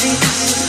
Music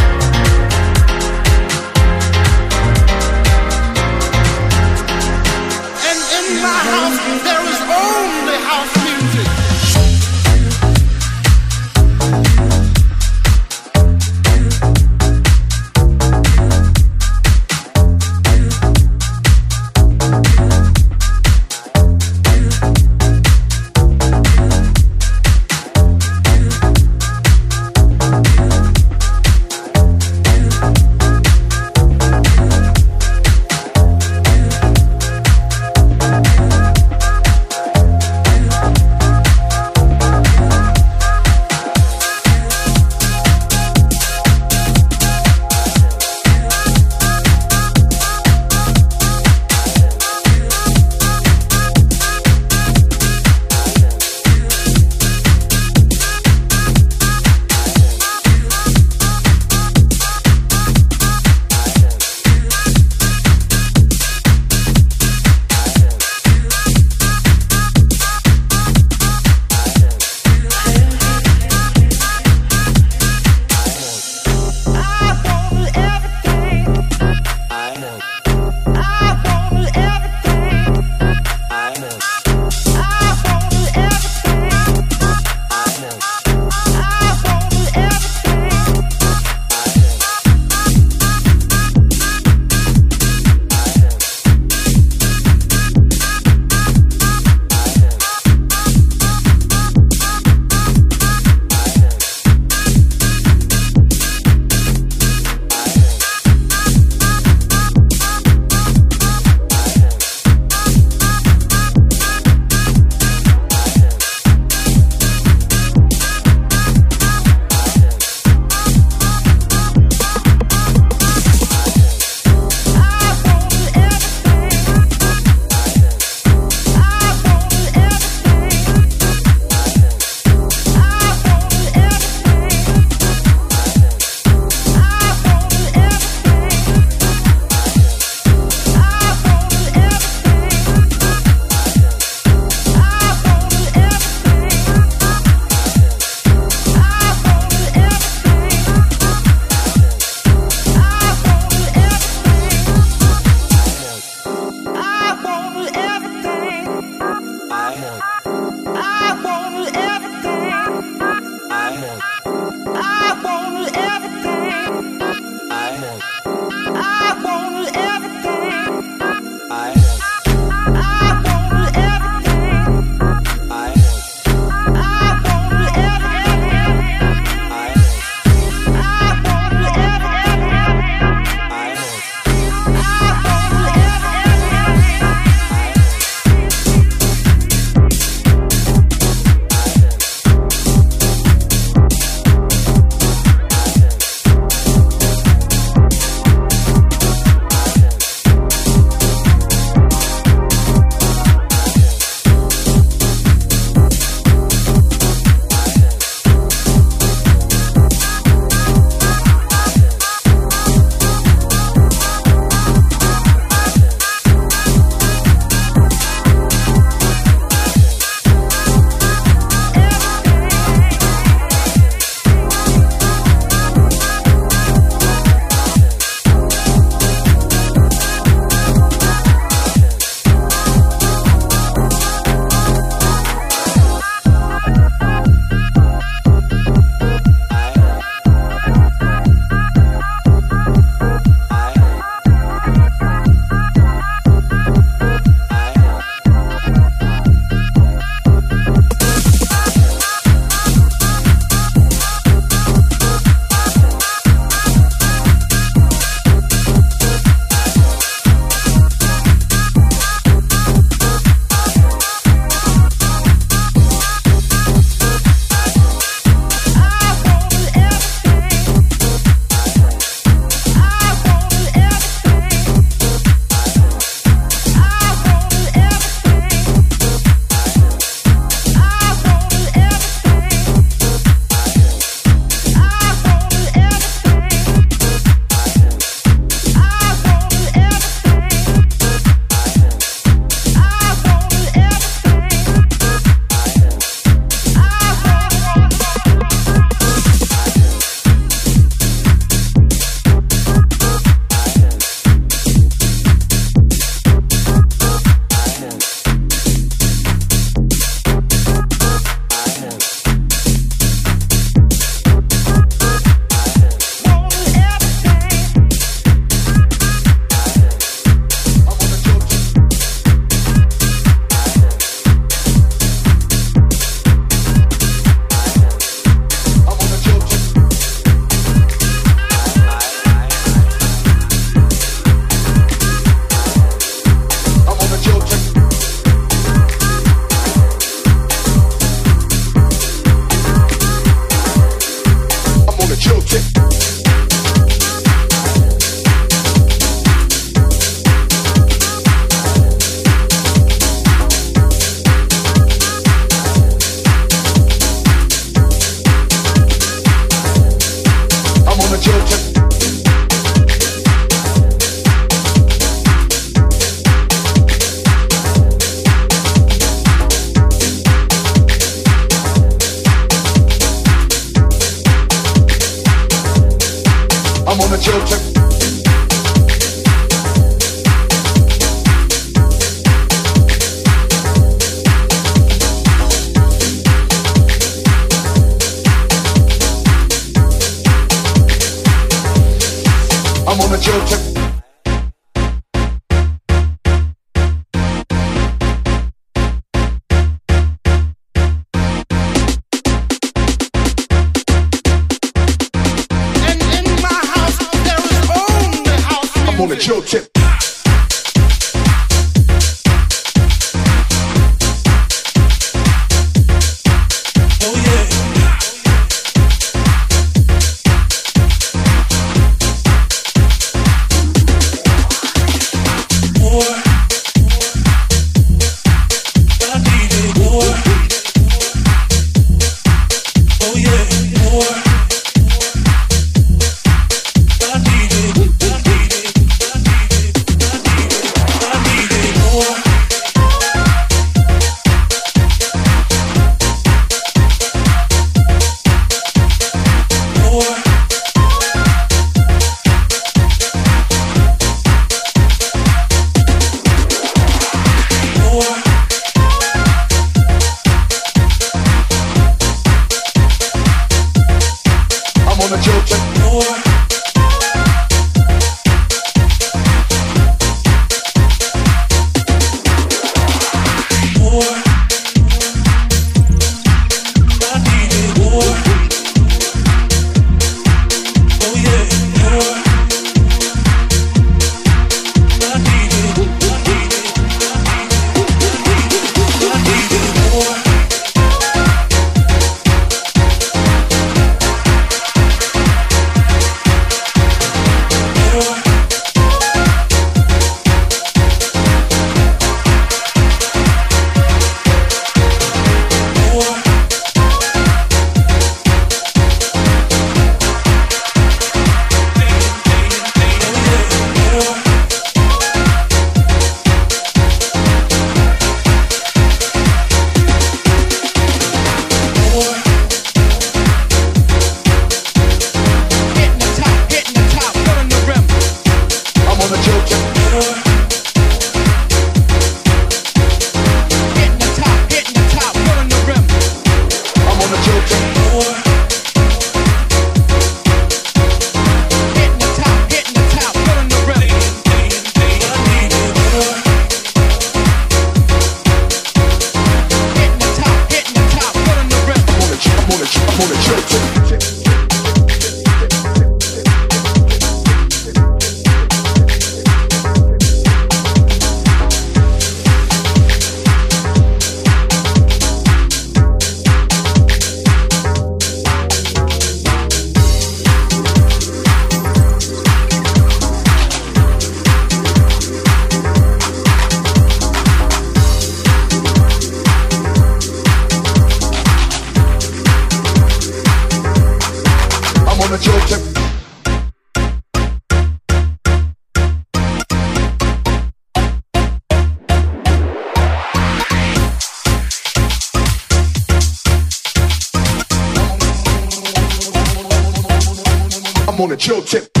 On a chill tip.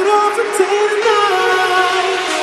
it all for tonight.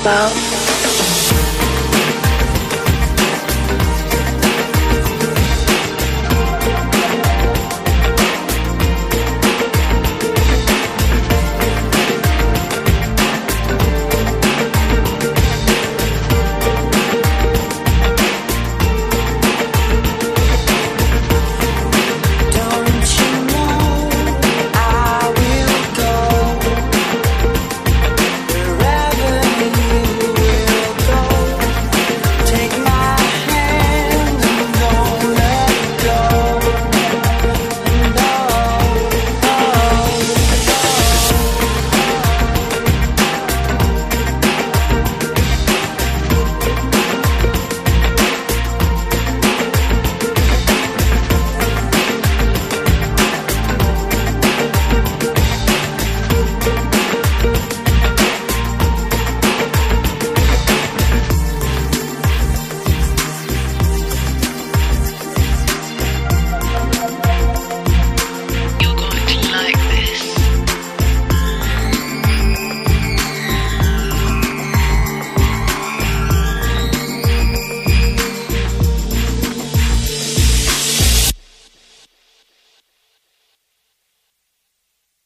about